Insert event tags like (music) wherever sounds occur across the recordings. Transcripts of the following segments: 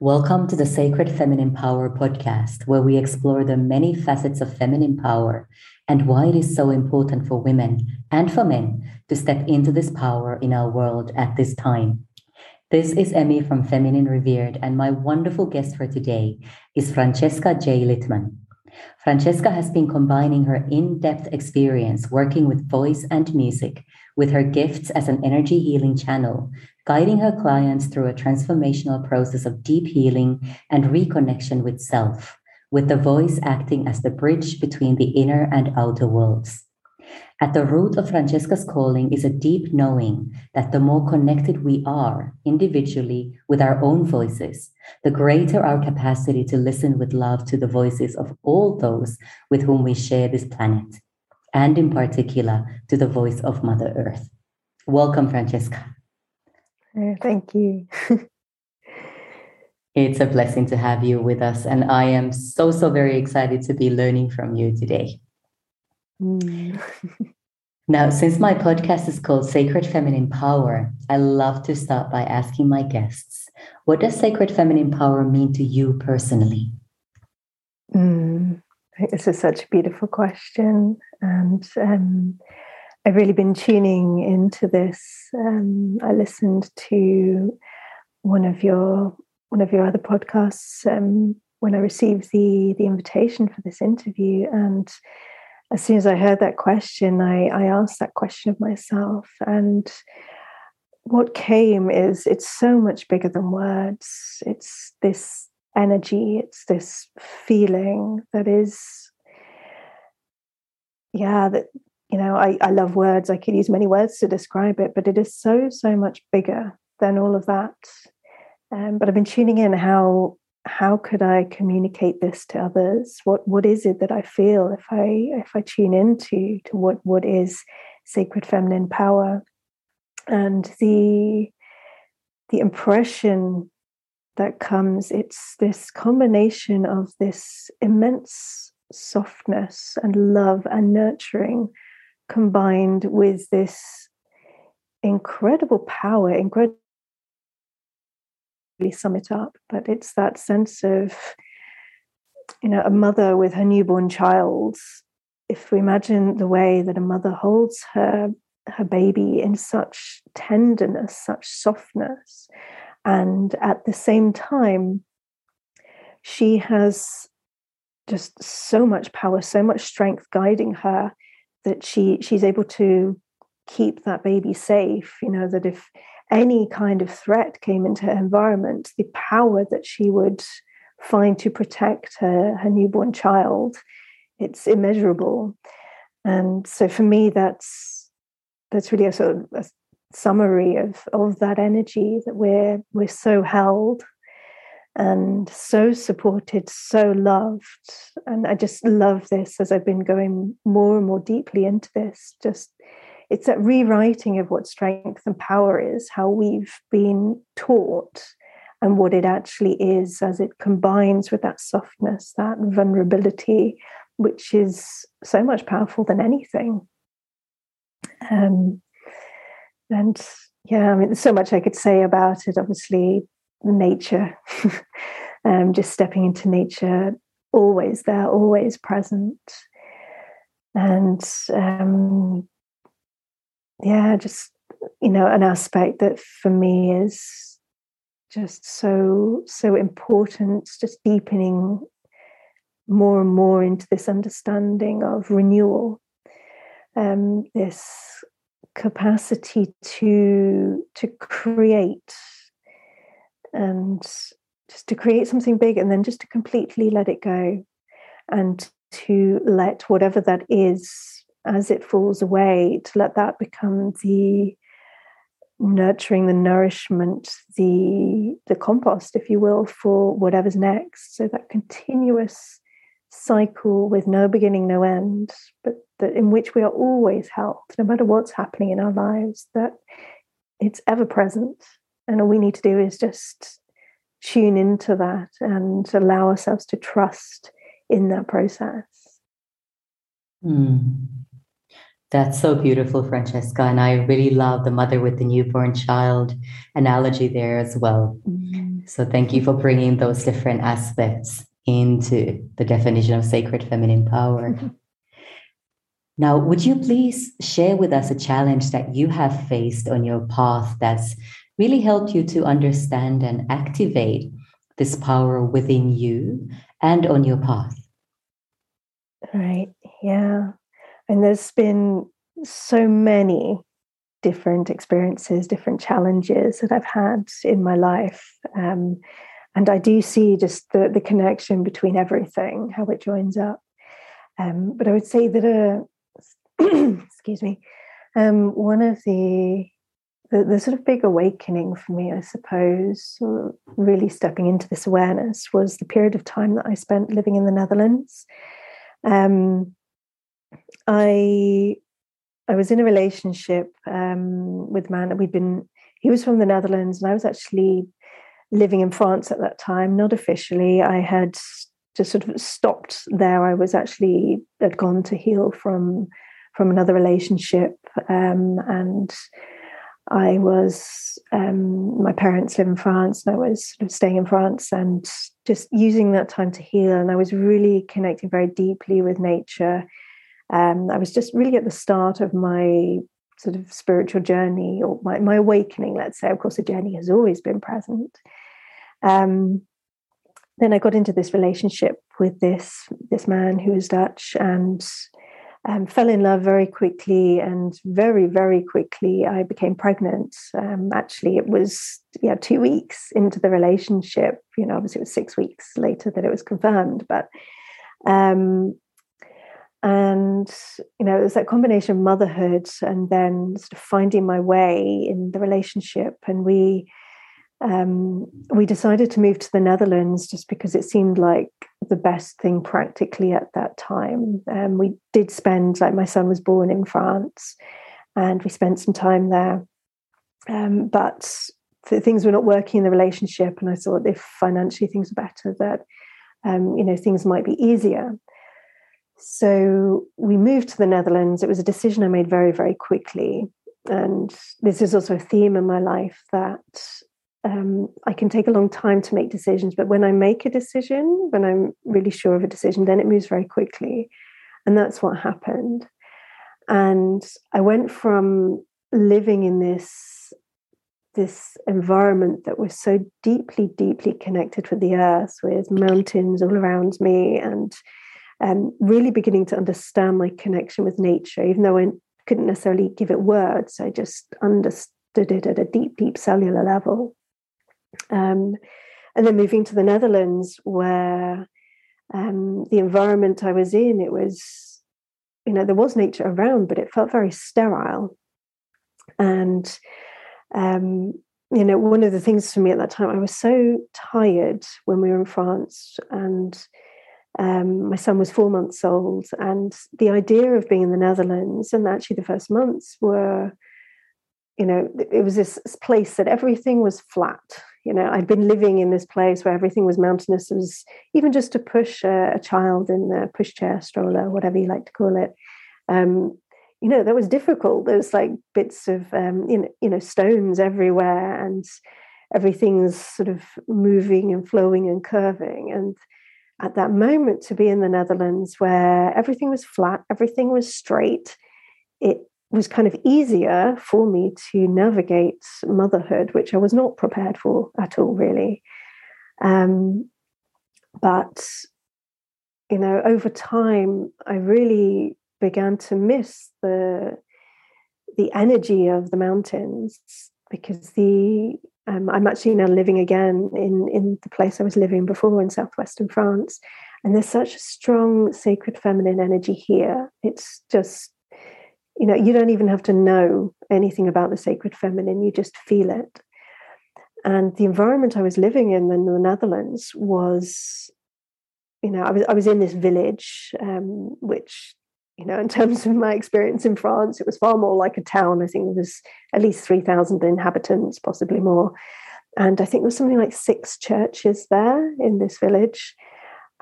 Welcome to the Sacred Feminine Power podcast, where we explore the many facets of feminine power and why it is so important for women and for men to step into this power in our world at this time. This is Emmy from Feminine Revered, and my wonderful guest for today is Francesca J. Littman. Francesca has been combining her in depth experience working with voice and music with her gifts as an energy healing channel, guiding her clients through a transformational process of deep healing and reconnection with self, with the voice acting as the bridge between the inner and outer worlds. At the root of Francesca's calling is a deep knowing that the more connected we are individually with our own voices, the greater our capacity to listen with love to the voices of all those with whom we share this planet, and in particular to the voice of Mother Earth. Welcome, Francesca. Uh, thank you. (laughs) it's a blessing to have you with us, and I am so, so very excited to be learning from you today. Mm. (laughs) now, since my podcast is called Sacred Feminine Power, I love to start by asking my guests what does sacred feminine power mean to you personally? Mm, this is such a beautiful question. And um, I've really been tuning into this. Um, I listened to one of your one of your other podcasts um, when I received the the invitation for this interview, and as soon as I heard that question, I, I asked that question of myself. And what came is it's so much bigger than words. It's this energy, it's this feeling that is, yeah, that, you know, I, I love words. I could use many words to describe it, but it is so, so much bigger than all of that. Um, but I've been tuning in how how could I communicate this to others? What what is it that I feel if I if I tune into to what what is sacred feminine power? And the the impression that comes, it's this combination of this immense softness and love and nurturing combined with this incredible power, incredible really sum it up, but it's that sense of, you know, a mother with her newborn child. If we imagine the way that a mother holds her her baby in such tenderness, such softness, and at the same time, she has just so much power, so much strength guiding her that she she's able to keep that baby safe. You know that if any kind of threat came into her environment, the power that she would find to protect her, her newborn child, it's immeasurable. And so for me, that's that's really a sort of a summary of, of that energy that we're we're so held and so supported, so loved. And I just love this as I've been going more and more deeply into this, just it's that rewriting of what strength and power is, how we've been taught, and what it actually is as it combines with that softness, that vulnerability, which is so much powerful than anything. Um, and yeah, I mean, there's so much I could say about it. Obviously, nature, (laughs) um, just stepping into nature, always there, always present. And um, yeah, just you know, an aspect that for me is just so so important. Just deepening more and more into this understanding of renewal, um, this capacity to to create and just to create something big and then just to completely let it go and to let whatever that is as it falls away, to let that become the nurturing, the nourishment, the the compost, if you will, for whatever's next. So that continuous cycle with no beginning, no end, but that in which we are always helped, no matter what's happening in our lives, that it's ever present. And all we need to do is just tune into that and allow ourselves to trust in that process. Mm That's so beautiful, Francesca. And I really love the mother with the newborn child analogy there as well. Mm-hmm. So thank you for bringing those different aspects into the definition of sacred feminine power. Mm-hmm. Now, would you please share with us a challenge that you have faced on your path that's really helped you to understand and activate this power within you and on your path? Right. Yeah. And there's been so many different experiences, different challenges that I've had in my life. Um, and I do see just the, the connection between everything, how it joins up. Um, but I would say that, uh, (clears throat) excuse me, um, one of the, the, the sort of big awakening for me, I suppose, really stepping into this awareness was the period of time that I spent living in the Netherlands. Um, I I was in a relationship um, with a man. That we'd been. He was from the Netherlands, and I was actually living in France at that time. Not officially. I had just sort of stopped there. I was actually had gone to heal from from another relationship, um, and I was. Um, my parents live in France, and I was sort of staying in France and just using that time to heal. And I was really connecting very deeply with nature um, I was just really at the start of my sort of spiritual journey or my, my awakening, let's say. Of course, the journey has always been present. Um, then I got into this relationship with this this man who was Dutch and um, fell in love very quickly and very very quickly I became pregnant. Um, actually, it was yeah two weeks into the relationship. You know, obviously it was six weeks later that it was confirmed, but um, and you know it was that combination of motherhood and then sort of finding my way in the relationship. And we um, we decided to move to the netherlands just because it seemed like the best thing practically at that time. And um, we did spend like my son was born in france and we spent some time there. Um, but things were not working in the relationship and i thought if financially things were better that um, you know things might be easier so we moved to the Netherlands. It was a decision I made very, very quickly. And this is also a theme in my life that um, I can take a long time to make decisions, but when I make a decision, when I'm really sure of a decision, then it moves very quickly. And that's what happened. And I went from living in this this environment that was so deeply, deeply connected with the earth, with mountains all around me and um, really beginning to understand my connection with nature, even though I couldn't necessarily give it words. I just understood it at a deep, deep cellular level. Um, and then moving to the Netherlands, where um, the environment I was in, it was, you know, there was nature around, but it felt very sterile. And, um, you know, one of the things for me at that time, I was so tired when we were in France and um, my son was four months old, and the idea of being in the Netherlands, and actually the first months were, you know, it was this place that everything was flat. You know, I'd been living in this place where everything was mountainous. It was even just to push a, a child in a pushchair, stroller, whatever you like to call it. Um, you know, that was difficult. There was like bits of, um, you know, you know, stones everywhere, and everything's sort of moving and flowing and curving, and at that moment to be in the Netherlands where everything was flat, everything was straight. It was kind of easier for me to navigate motherhood, which I was not prepared for at all, really. Um, but, you know, over time, I really began to miss the the energy of the mountains because the um, I'm actually now living again in in the place I was living before in southwestern France, and there's such a strong sacred feminine energy here. It's just you know you don't even have to know anything about the sacred feminine; you just feel it. And the environment I was living in in the Netherlands was, you know, I was I was in this village, um, which you know, in terms of my experience in France, it was far more like a town. I think there was at least 3,000 inhabitants, possibly more. And I think there was something like six churches there in this village.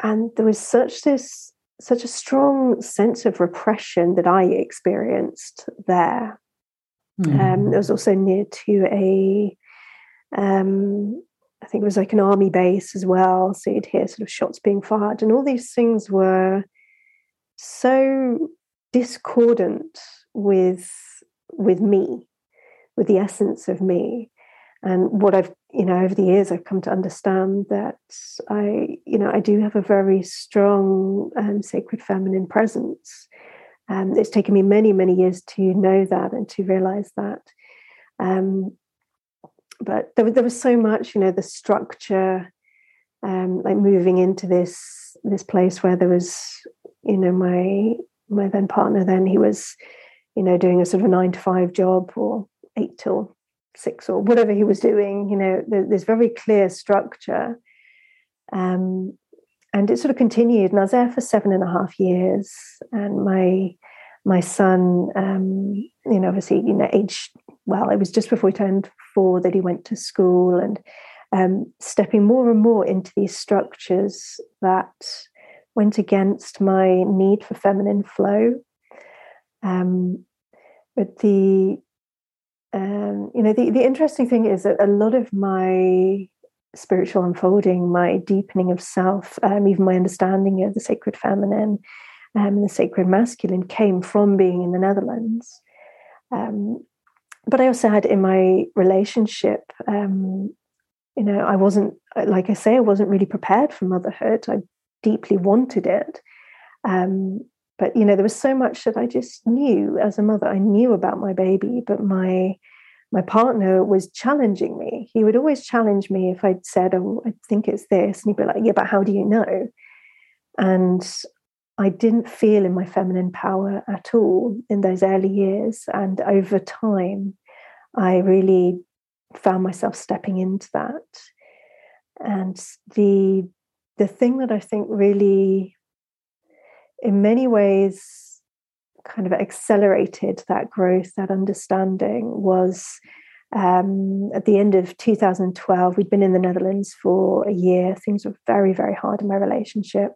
And there was such this such a strong sense of repression that I experienced there. Mm. Um, it was also near to a, um, I think it was like an army base as well. So you'd hear sort of shots being fired, and all these things were so discordant with with me, with the essence of me, and what I've you know over the years I've come to understand that I you know I do have a very strong um, sacred feminine presence. Um, it's taken me many many years to know that and to realize that. Um, but there, there was so much you know the structure, um, like moving into this this place where there was you know my my then partner then he was you know doing a sort of a nine to five job or eight till six or whatever he was doing you know there's very clear structure. Um, and it sort of continued and i was there for seven and a half years and my my son um, you know obviously you know age well it was just before he turned four that he went to school and um, stepping more and more into these structures that went against my need for feminine flow um, but the um, you know, the, the interesting thing is that a lot of my spiritual unfolding, my deepening of self, um, even my understanding of the sacred feminine um, and the sacred masculine came from being in the Netherlands. Um, but I also had in my relationship, um, you know, I wasn't, like I say, I wasn't really prepared for motherhood. I deeply wanted it. Um, but you know there was so much that i just knew as a mother. I knew about my baby but my my partner was challenging me. He would always challenge me if i'd said oh i think it's this and he'd be like yeah but how do you know? And i didn't feel in my feminine power at all in those early years. And over time i really found myself stepping into that. And the the thing that i think really in many ways kind of accelerated that growth, that understanding was um, at the end of 2012. We'd been in the Netherlands for a year. Things were very, very hard in my relationship.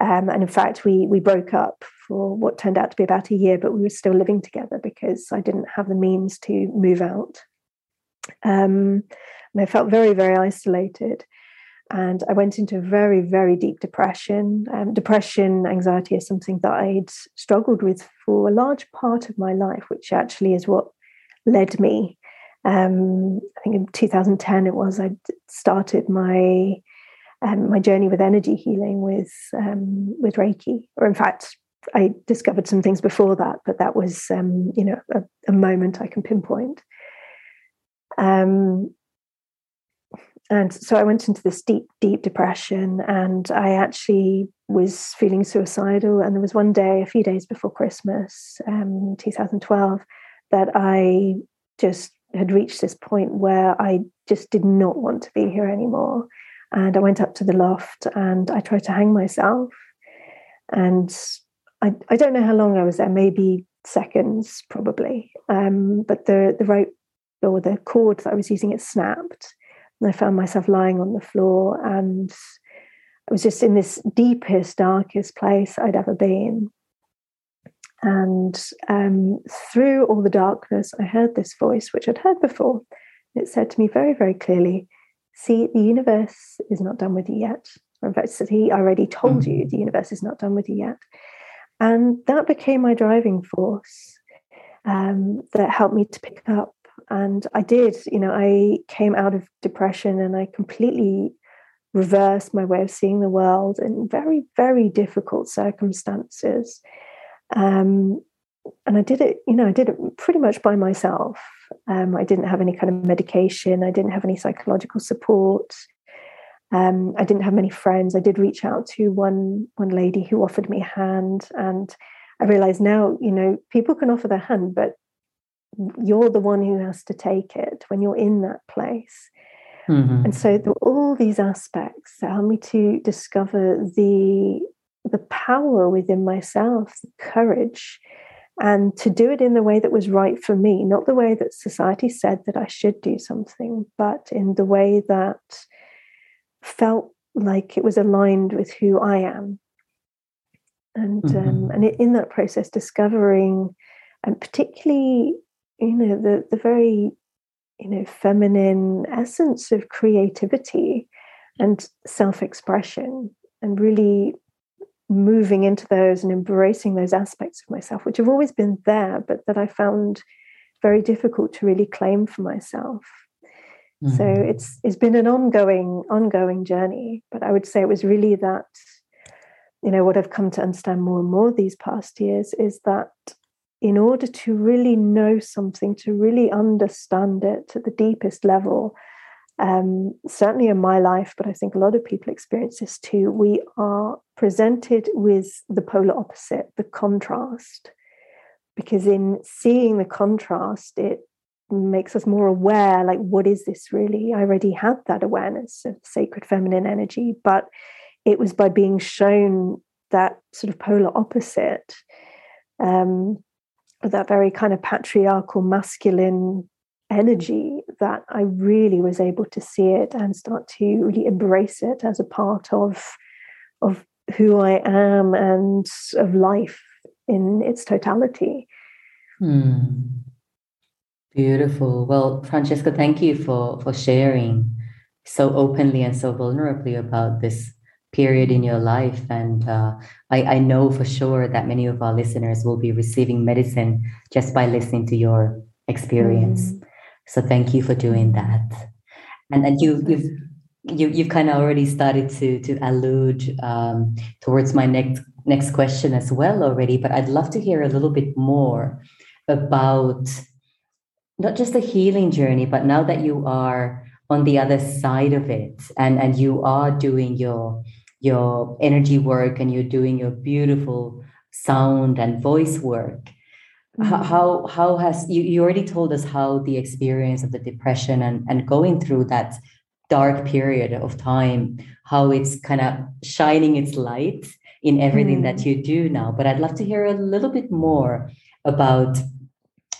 Um, and in fact, we we broke up for what turned out to be about a year, but we were still living together because I didn't have the means to move out. Um, and I felt very, very isolated and I went into a very, very deep depression. Um, depression, anxiety is something that I'd struggled with for a large part of my life, which actually is what led me. Um, I think in 2010 it was I started my um, my journey with energy healing with um, with Reiki, or in fact, I discovered some things before that, but that was um, you know a, a, moment I can pinpoint. Um, and so I went into this deep, deep depression, and I actually was feeling suicidal. And there was one day, a few days before Christmas, um, 2012, that I just had reached this point where I just did not want to be here anymore. And I went up to the loft and I tried to hang myself. And I, I don't know how long I was there, maybe seconds probably. Um, but the, the rope or the cord that I was using, it snapped. And I found myself lying on the floor and I was just in this deepest, darkest place I'd ever been. And um, through all the darkness, I heard this voice, which I'd heard before. It said to me very, very clearly, See, the universe is not done with you yet. In fact, he already told mm-hmm. you the universe is not done with you yet. And that became my driving force um, that helped me to pick up and I did, you know, I came out of depression and I completely reversed my way of seeing the world in very, very difficult circumstances. Um, and I did it, you know, I did it pretty much by myself. Um, I didn't have any kind of medication, I didn't have any psychological support. Um, I didn't have many friends. I did reach out to one one lady who offered me a hand, and I realize now, you know, people can offer their hand, but you're the one who has to take it when you're in that place. Mm-hmm. And so there were all these aspects that helped me to discover the the power within myself, the courage, and to do it in the way that was right for me, not the way that society said that I should do something, but in the way that felt like it was aligned with who I am. and mm-hmm. um, and in that process discovering and particularly you know the the very you know feminine essence of creativity and self-expression and really moving into those and embracing those aspects of myself which have always been there but that i found very difficult to really claim for myself mm-hmm. so it's it's been an ongoing ongoing journey but i would say it was really that you know what i've come to understand more and more these past years is that in order to really know something to really understand it at the deepest level um, certainly in my life, but I think a lot of people experience this too. We are presented with the polar opposite, the contrast, because in seeing the contrast, it makes us more aware like, what is this really? I already had that awareness of sacred feminine energy, but it was by being shown that sort of polar opposite, um, that very kind of patriarchal masculine energy that I really was able to see it and start to really embrace it as a part of of who I am and of life in its totality. Hmm. Beautiful. Well, Francesca, thank you for for sharing so openly and so vulnerably about this period in your life. And uh, I, I know for sure that many of our listeners will be receiving medicine just by listening to your experience. Mm. So thank you for doing that. And and you you've you you've kind of already started to to allude um, towards my next next question as well already. But I'd love to hear a little bit more about not just the healing journey, but now that you are on the other side of it and and you are doing your your energy work and you're doing your beautiful sound and voice work Mm-hmm. How how has you, you already told us how the experience of the depression and, and going through that dark period of time, how it's kind of shining its light in everything mm. that you do now. But I'd love to hear a little bit more about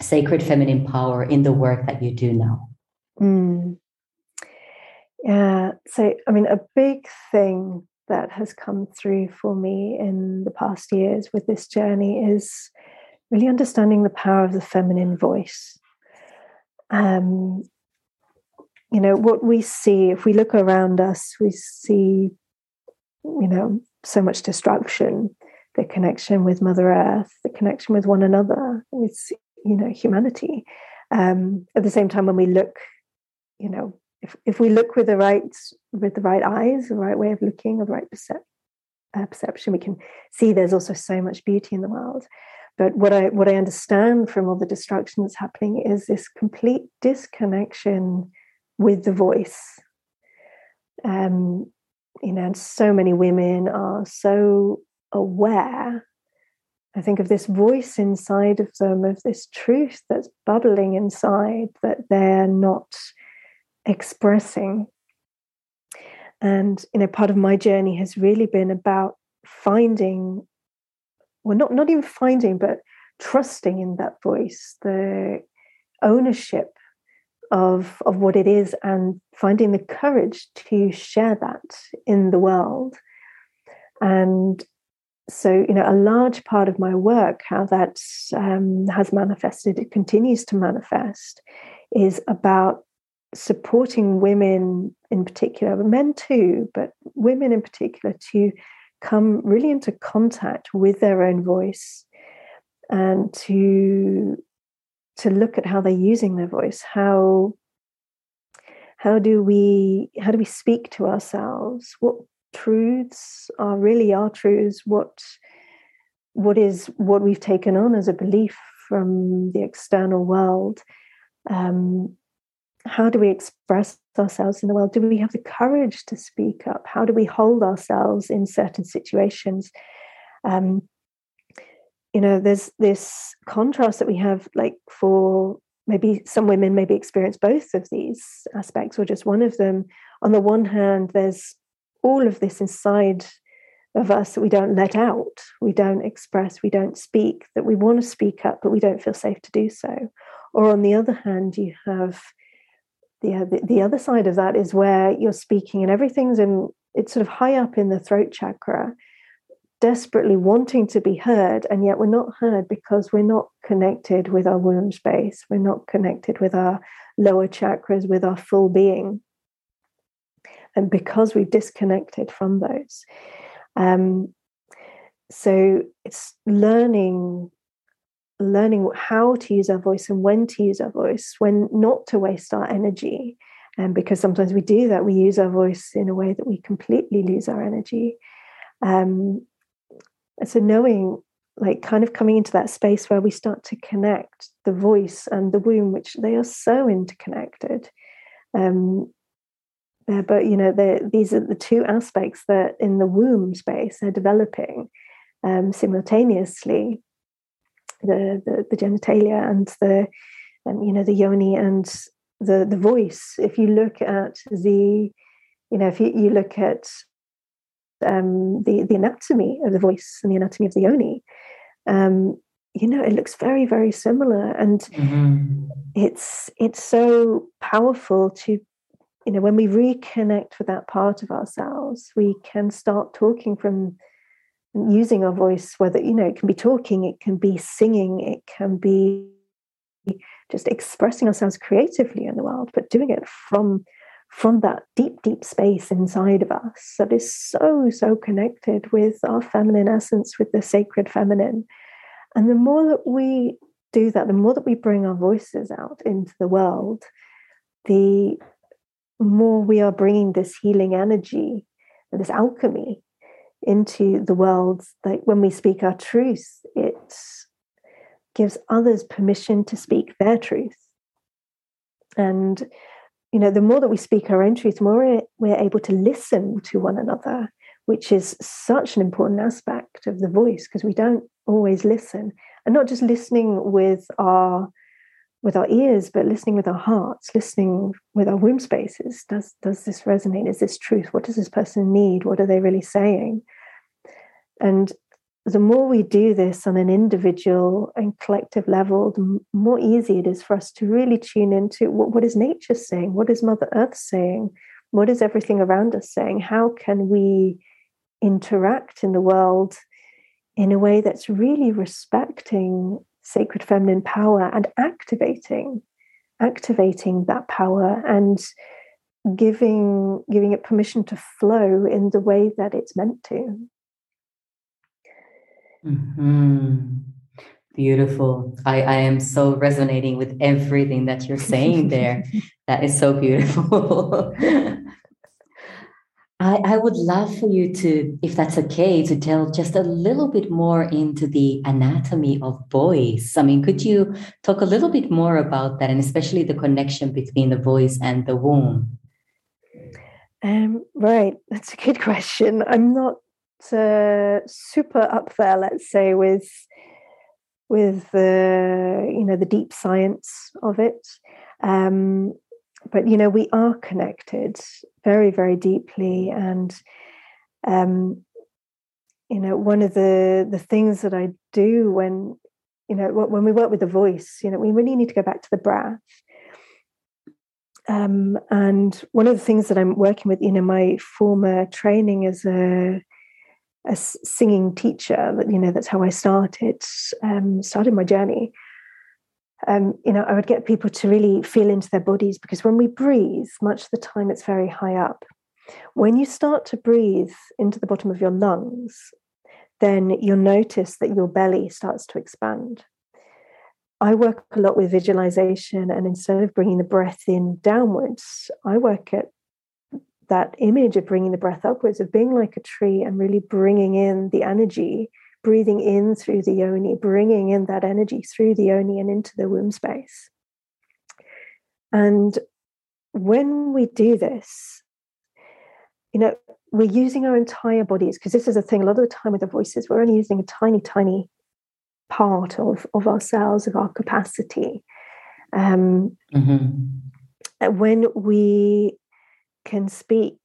sacred feminine power in the work that you do now. Mm. Yeah. So, I mean, a big thing that has come through for me in the past years with this journey is really understanding the power of the feminine voice. Um, you know, what we see, if we look around us, we see, you know, so much destruction, the connection with Mother Earth, the connection with one another, with, you know, humanity. Um, at the same time, when we look, you know, if, if we look with the right with the right eyes, the right way of looking, the right percep- uh, perception, we can see there's also so much beauty in the world. But what I what I understand from all the destruction that's happening is this complete disconnection with the voice. Um, you know, and so many women are so aware. I think of this voice inside of them, of this truth that's bubbling inside that they're not expressing. And you know, part of my journey has really been about finding well not not even finding but trusting in that voice the ownership of of what it is and finding the courage to share that in the world and so you know a large part of my work how that um, has manifested it continues to manifest is about supporting women in particular men too but women in particular to come really into contact with their own voice and to to look at how they're using their voice. How how do we how do we speak to ourselves? What truths are really our truths? What what is what we've taken on as a belief from the external world? Um, how do we express ourselves in the world? Do we have the courage to speak up? How do we hold ourselves in certain situations? Um, you know, there's this contrast that we have, like for maybe some women maybe experience both of these aspects or just one of them. On the one hand, there's all of this inside of us that we don't let out, we don't express, we don't speak, that we want to speak up, but we don't feel safe to do so. Or on the other hand, you have the, the, the other side of that is where you're speaking and everything's in it's sort of high up in the throat chakra desperately wanting to be heard, and yet we're not heard because we're not connected with our womb space. We're not connected with our lower chakras, with our full being. And because we've disconnected from those. Um, so it's learning learning how to use our voice and when to use our voice when not to waste our energy. And because sometimes we do that we use our voice in a way that we completely lose our energy. Um, so knowing like kind of coming into that space where we start to connect the voice and the womb which they are so interconnected. Um, uh, but you know these are the two aspects that in the womb space are developing um, simultaneously the, the, the genitalia and the um, you know the yoni and the the voice if you look at the you know if you, you look at um, the the anatomy of the voice and the anatomy of the yoni um, you know it looks very very similar and mm-hmm. it's it's so powerful to you know when we reconnect with that part of ourselves we can start talking from using our voice whether you know it can be talking it can be singing it can be just expressing ourselves creatively in the world but doing it from from that deep deep space inside of us that is so so connected with our feminine essence with the sacred feminine. And the more that we do that the more that we bring our voices out into the world the more we are bringing this healing energy this alchemy into the world like when we speak our truth it gives others permission to speak their truth. And you know the more that we speak our own truth the more we're able to listen to one another which is such an important aspect of the voice because we don't always listen. And not just listening with our with our ears, but listening with our hearts, listening with our womb spaces. Does does this resonate? Is this truth? What does this person need? What are they really saying? And the more we do this on an individual and collective level, the more easy it is for us to really tune into what, what is nature saying? What is Mother Earth saying? What is everything around us saying? How can we interact in the world in a way that's really respecting sacred feminine power and activating activating that power and giving giving it permission to flow in the way that it's meant to. Mm-hmm. beautiful. I, I am so resonating with everything that you're saying there. (laughs) That is so beautiful (laughs) I, I would love for you to, if that's okay, to tell just a little bit more into the anatomy of voice. I mean, could you talk a little bit more about that and especially the connection between the voice and the womb? Um, right, that's a good question. I'm not uh, super up there, let's say, with with the you know the deep science of it. Um, but you know we are connected very very deeply and um you know one of the the things that i do when you know when we work with the voice you know we really need to go back to the breath. Um, and one of the things that i'm working with you know my former training as a a singing teacher that you know that's how i started um, started my journey um, you know, I would get people to really feel into their bodies because when we breathe, much of the time it's very high up. When you start to breathe into the bottom of your lungs, then you'll notice that your belly starts to expand. I work a lot with visualization, and instead of bringing the breath in downwards, I work at that image of bringing the breath upwards, of being like a tree and really bringing in the energy breathing in through the yoni, bringing in that energy through the yoni and into the womb space. And when we do this, you know, we're using our entire bodies because this is a thing. A lot of the time with the voices, we're only using a tiny, tiny part of, of ourselves, of our capacity. Um, mm-hmm. When we can speak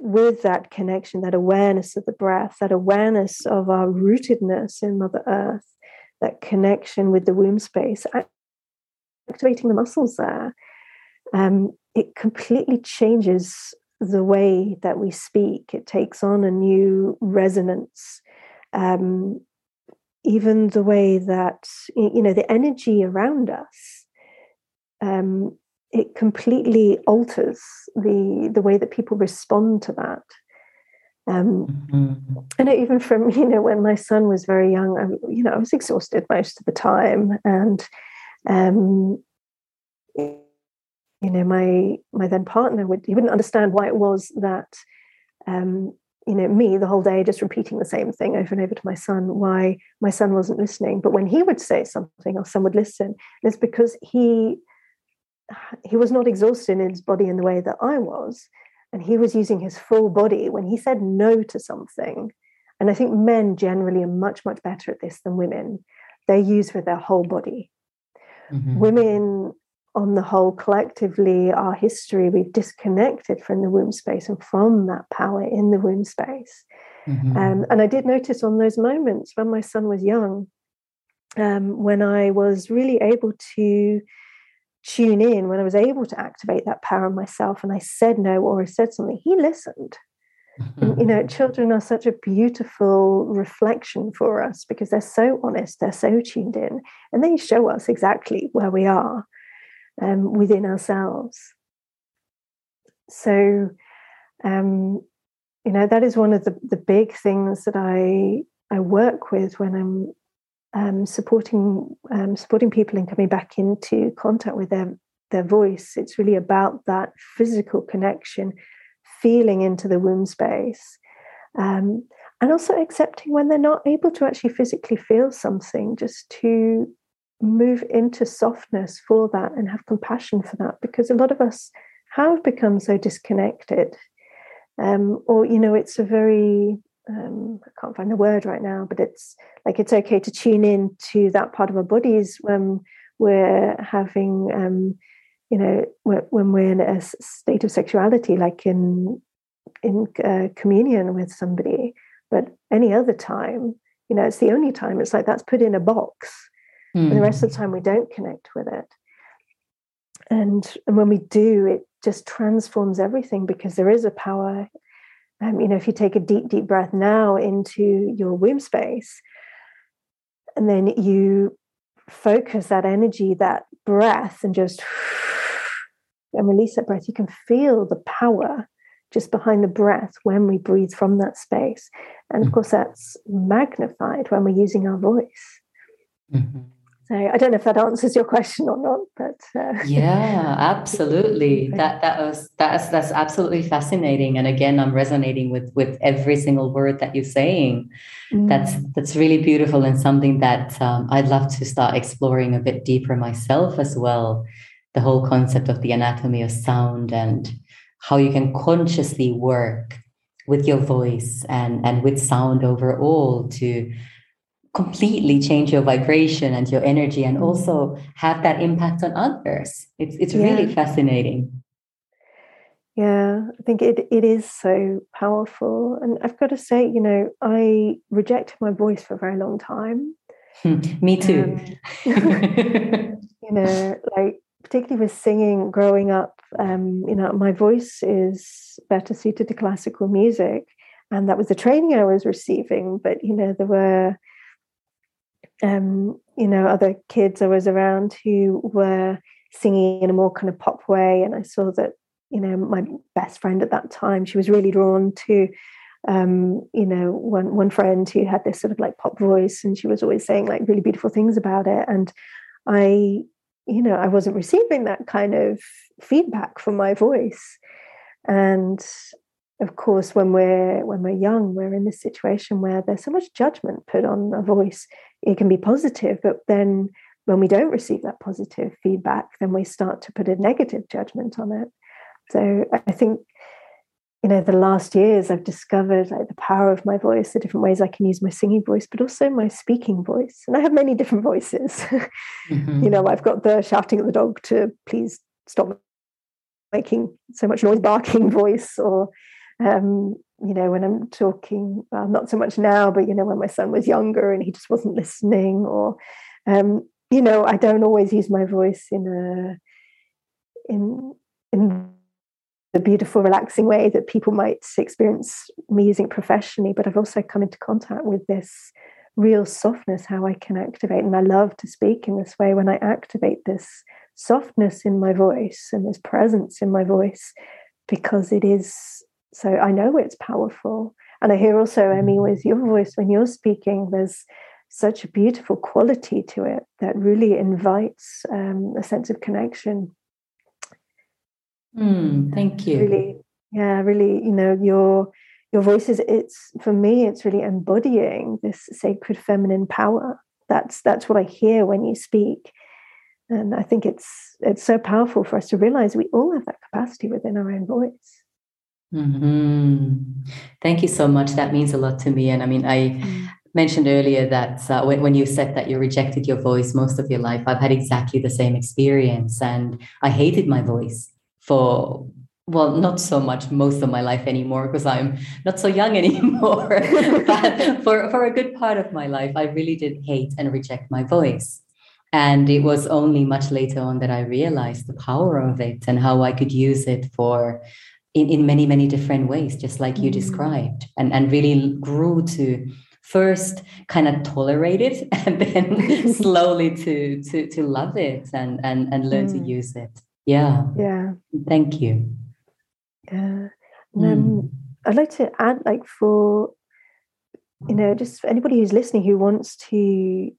with that connection, that awareness of the breath, that awareness of our rootedness in Mother Earth, that connection with the womb space, activating the muscles there, um, it completely changes the way that we speak. It takes on a new resonance. um, even the way that you know the energy around us um, it completely alters the the way that people respond to that um, mm-hmm. I know even from (laughs) you know when my son was very young, I, you know I was exhausted most of the time, and um, you know my my then partner would he wouldn't understand why it was that um, you know me the whole day just repeating the same thing over and over to my son why my son wasn't listening but when he would say something or son would listen it's because he he was not exhausted in his body in the way that i was and he was using his full body when he said no to something and i think men generally are much much better at this than women they use with their whole body mm-hmm. women on the whole, collectively, our history, we've disconnected from the womb space and from that power in the womb space. Mm-hmm. Um, and I did notice on those moments when my son was young, um, when I was really able to tune in, when I was able to activate that power in myself, and I said no or I said something, he listened. And, you know, (laughs) children are such a beautiful reflection for us because they're so honest, they're so tuned in, and they show us exactly where we are um, within ourselves. So, um, you know, that is one of the, the big things that I I work with when I'm um, supporting um, supporting people and coming back into contact with their their voice. It's really about that physical connection, feeling into the womb space, um, and also accepting when they're not able to actually physically feel something, just to move into softness for that and have compassion for that because a lot of us have become so disconnected um, or you know it's a very um, i can't find the word right now but it's like it's okay to tune in to that part of our bodies when we're having um, you know when we're in a state of sexuality like in in uh, communion with somebody but any other time you know it's the only time it's like that's put in a box Mm. And the rest of the time, we don't connect with it. And, and when we do, it just transforms everything because there is a power. Um, you know, if you take a deep, deep breath now into your womb space, and then you focus that energy, that breath, and just (sighs) and release that breath, you can feel the power just behind the breath when we breathe from that space. And of mm. course, that's magnified when we're using our voice. Mm-hmm. So I don't know if that answers your question or not, but uh, yeah, (laughs) absolutely. that that was that's that's absolutely fascinating. And again, I'm resonating with with every single word that you're saying. Mm. That's that's really beautiful and something that um, I'd love to start exploring a bit deeper myself as well. The whole concept of the anatomy of sound and how you can consciously work with your voice and and with sound overall to completely change your vibration and your energy and also have that impact on others. It's it's yeah. really fascinating. Yeah i think it it is so powerful. And i've got to say you know i rejected my voice for a very long time. Me too. Um, (laughs) you know like particularly with singing growing up um, you know my voice is better suited to classical music. And that was the training i was receiving but you know there were um, you know, other kids I was around who were singing in a more kind of pop way. And I saw that, you know, my best friend at that time, she was really drawn to, um, you know, one one friend who had this sort of like pop voice, and she was always saying like really beautiful things about it. And I, you know, I wasn't receiving that kind of feedback from my voice. And of course when we're when we're young we're in this situation where there's so much judgment put on a voice it can be positive but then when we don't receive that positive feedback then we start to put a negative judgment on it. So i think you know the last years i've discovered like the power of my voice the different ways i can use my singing voice but also my speaking voice. And i have many different voices. (laughs) Mm-hmm. you know i've got the shouting at the dog to please stop making so much noise barking (laughs) voice or um, you know, when I'm talking, well, not so much now, but you know, when my son was younger and he just wasn't listening, or um, you know, I don't always use my voice in a in in the beautiful, relaxing way that people might experience me using professionally. But I've also come into contact with this real softness, how I can activate. And I love to speak in this way when I activate this softness in my voice and this presence in my voice, because it is so I know it's powerful. And I hear also, Emmy, with your voice when you're speaking, there's such a beautiful quality to it that really invites um, a sense of connection. Mm, thank you. Really, yeah, really, you know, your your voice is it's for me, it's really embodying this sacred feminine power. That's that's what I hear when you speak. And I think it's it's so powerful for us to realize we all have that capacity within our own voice. Mm-hmm. Thank you so much. That means a lot to me. And I mean, I mm. mentioned earlier that uh, when, when you said that you rejected your voice most of your life, I've had exactly the same experience. And I hated my voice for, well, not so much most of my life anymore because I'm not so young (laughs) anymore. (laughs) but for, for a good part of my life, I really did hate and reject my voice. And it was only much later on that I realized the power of it and how I could use it for in, in many, many different ways, just like you mm. described, and, and really grew to first kind of tolerate it (laughs) and then (laughs) slowly to to to love it and and and learn mm. to use it yeah yeah thank you yeah and, um, mm. i'd like to add like for you know just for anybody who's listening who wants to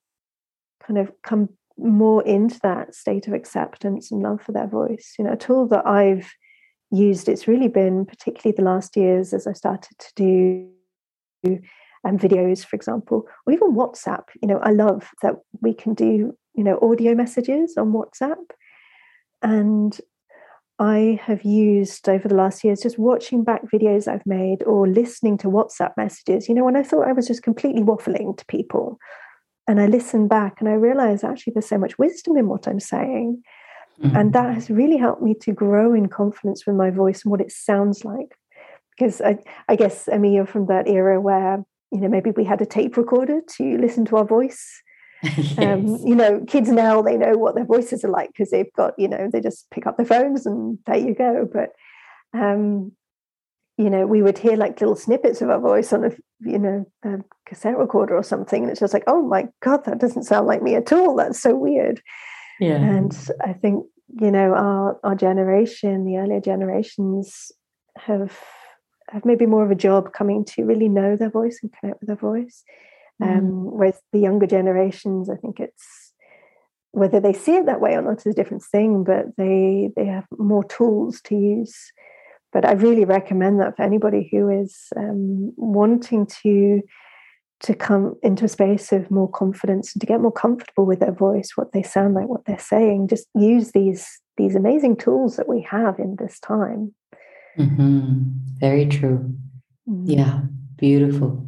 kind of come more into that state of acceptance and love for their voice you know a tool that i've used. It's really been particularly the last years as i started to do um, videos for example or even whatsapp. You know i love that we can do you know audio messages on whatsapp. And i have used over the last years just watching back videos i've made or listening to whatsapp messages. You know when i thought i was just completely waffling to people and i listened back and i realized actually there's so much wisdom in what i'm saying Mm-hmm. And that has really helped me to grow in confidence with my voice and what it sounds like. Because I, I guess, I mean, you're from that era where, you know, maybe we had a tape recorder to listen to our voice. (laughs) yes. um, you know, kids now, they know what their voices are like because they've got, you know, they just pick up their phones and there you go. But, um, you know, we would hear like little snippets of our voice on a, you know, a cassette recorder or something. And it's just like, oh my God, that doesn't sound like me at all. That's so weird. Yeah. And I think, you know, our our generation, the earlier generations have have maybe more of a job coming to really know their voice and connect with their voice. Um, mm. Um, whereas the younger generations, I think it's whether they see it that way or not is a different thing, but they they have more tools to use. But I really recommend that for anybody who is um, wanting to to come into a space of more confidence and to get more comfortable with their voice, what they sound like, what they're saying. Just use these these amazing tools that we have in this time. Mm-hmm. Very true. Mm-hmm. Yeah, beautiful.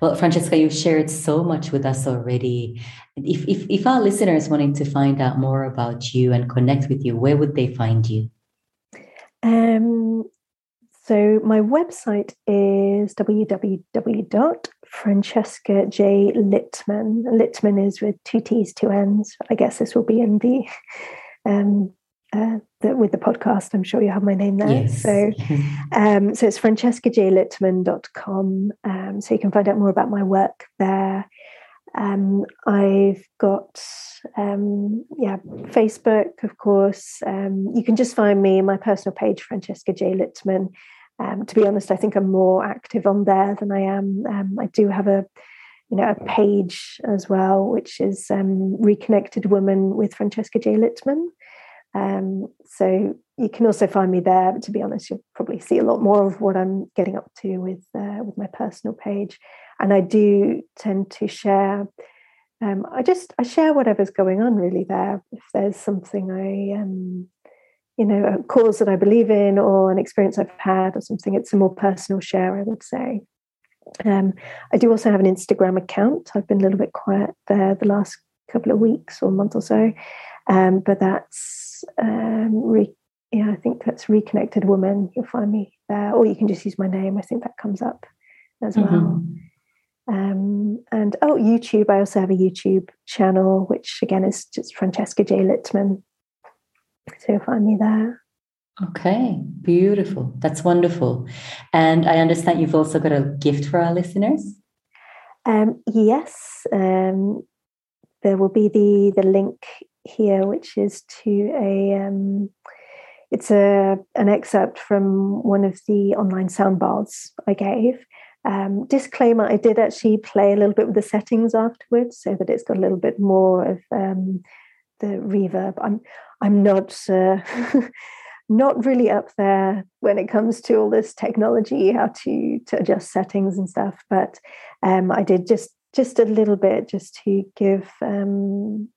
Well, Francesca, you've shared so much with us already. If, if, if our listeners wanting to find out more about you and connect with you, where would they find you? Um, so my website is www.francesca J Littman. Littman is with two T's, two N's. I guess this will be in the, um, uh, the with the podcast. I'm sure you have my name there. Yes. So, um, so it's francescajlittman.com. Um, so you can find out more about my work there. Um, I've got um, yeah Facebook, of course. Um, you can just find me on my personal page, Francesca J Littman. Um, to be honest, I think I'm more active on there than I am. Um, I do have a you know a page as well, which is um, Reconnected Woman with Francesca J Littman. Um, so you can also find me there. But to be honest, you'll probably see a lot more of what I'm getting up to with uh, with my personal page and I do tend to share. Um, I just I share whatever's going on really there. If there's something I um, you know a cause that I believe in or an experience I've had or something, it's a more personal share. I would say. Um, I do also have an Instagram account. I've been a little bit quiet there the last couple of weeks or month or so, um, but that's um, re- yeah, I think that's Reconnected Woman. You'll find me there, or you can just use my name. I think that comes up as well. Mm-hmm. Um, and oh, YouTube. I also have a YouTube channel, which again is just Francesca J. Littman. So you'll find me there. Okay, beautiful. That's wonderful. And I understand you've also got a gift for our listeners. Um, yes, um, there will be the the link here, which is to a um, it's a an excerpt from one of the online sound baths I gave. Um, disclaimer: I did actually play a little bit with the settings afterwards, so that it's got a little bit more of um, the reverb. I'm I'm not uh, (laughs) not really up there when it comes to all this technology, how to to adjust settings and stuff. But um, I did just just a little bit, just to give. Um,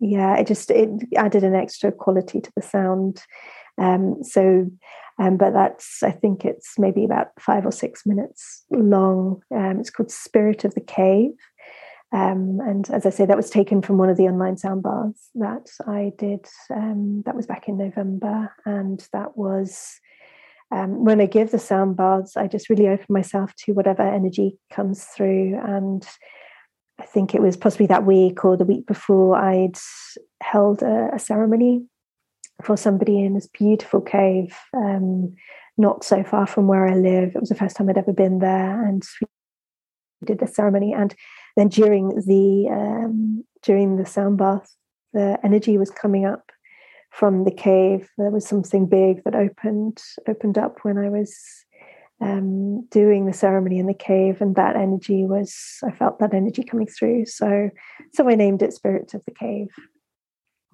yeah, it just it added an extra quality to the sound. Um, so um, but that's, I think it's maybe about five or six minutes long. Um, it's called Spirit of the Cave. Um, and as I say, that was taken from one of the online sound baths that I did. Um, that was back in November. And that was um, when I give the sound baths, I just really open myself to whatever energy comes through. And I think it was possibly that week or the week before I'd held a, a ceremony for somebody in this beautiful cave, um, not so far from where I live. It was the first time I'd ever been there, and we did the ceremony. And then during the um, during the sound bath, the energy was coming up from the cave. There was something big that opened opened up when I was um, doing the ceremony in the cave, and that energy was I felt that energy coming through. So so I named it Spirits of the Cave.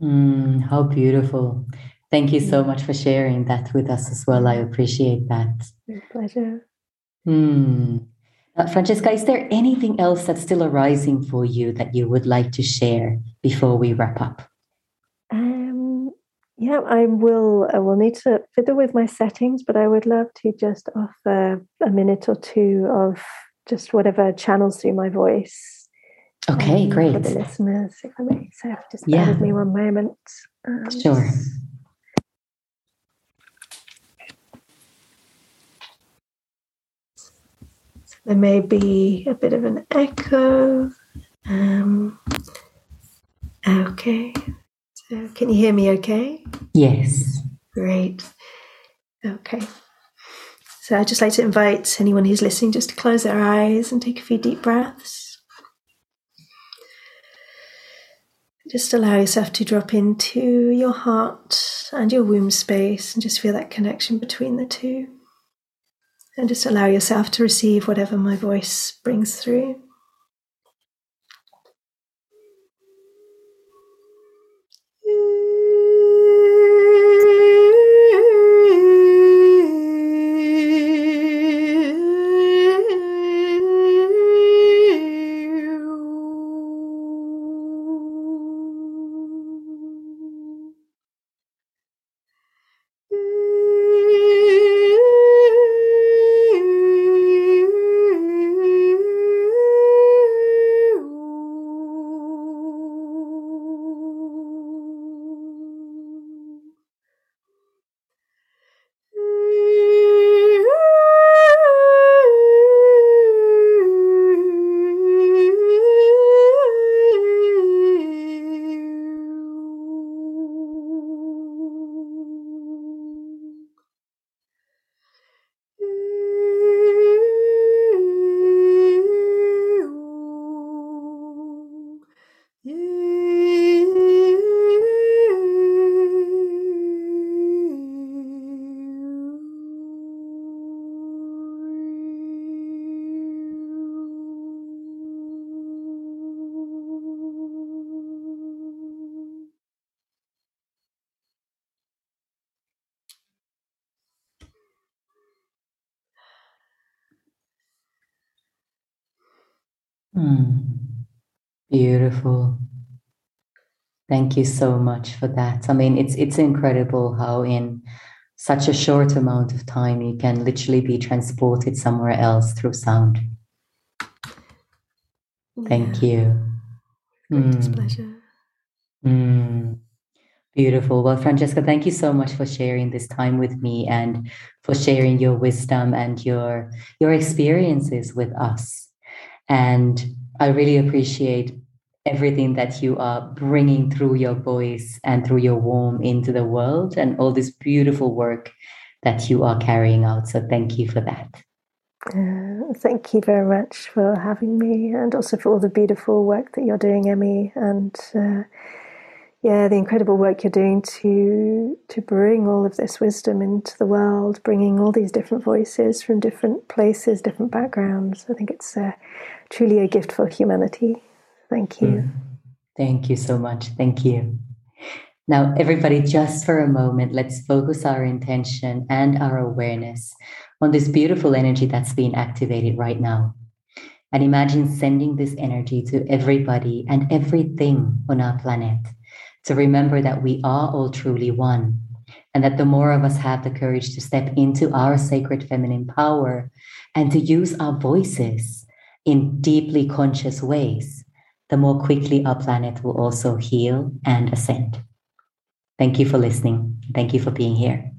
Mm, how beautiful. Thank you so much for sharing that with us as well. I appreciate that. My pleasure. Mm. Uh, Francesca, is there anything else that's still arising for you that you would like to share before we wrap up? Um, yeah, I will. I will need to fiddle with my settings, but I would love to just offer a minute or two of just whatever channels through my voice Okay, um, great. For the listeners, if I may. So just yeah. bear with me one moment. Um, sure. There may be a bit of an echo. Um, okay. So can you hear me okay? Yes. Great. Okay. So I'd just like to invite anyone who's listening just to close their eyes and take a few deep breaths. Just allow yourself to drop into your heart and your womb space and just feel that connection between the two. And just allow yourself to receive whatever my voice brings through. Beautiful. Thank you so much for that. I mean, it's it's incredible how in such a short amount of time you can literally be transported somewhere else through sound. Thank you. Greatest mm. pleasure. Mm. Beautiful. Well, Francesca, thank you so much for sharing this time with me and for sharing your wisdom and your your experiences with us. And I really appreciate everything that you are bringing through your voice and through your womb into the world and all this beautiful work that you are carrying out. So thank you for that. Uh, thank you very much for having me and also for all the beautiful work that you're doing, Emmy. And uh, yeah, the incredible work you're doing to to bring all of this wisdom into the world, bringing all these different voices from different places, different backgrounds. I think it's uh, truly a gift for humanity. Thank you. Mm. Thank you so much. Thank you. Now, everybody, just for a moment, let's focus our intention and our awareness on this beautiful energy that's being activated right now. And imagine sending this energy to everybody and everything on our planet to remember that we are all truly one. And that the more of us have the courage to step into our sacred feminine power and to use our voices in deeply conscious ways, the more quickly our planet will also heal and ascend. Thank you for listening. Thank you for being here.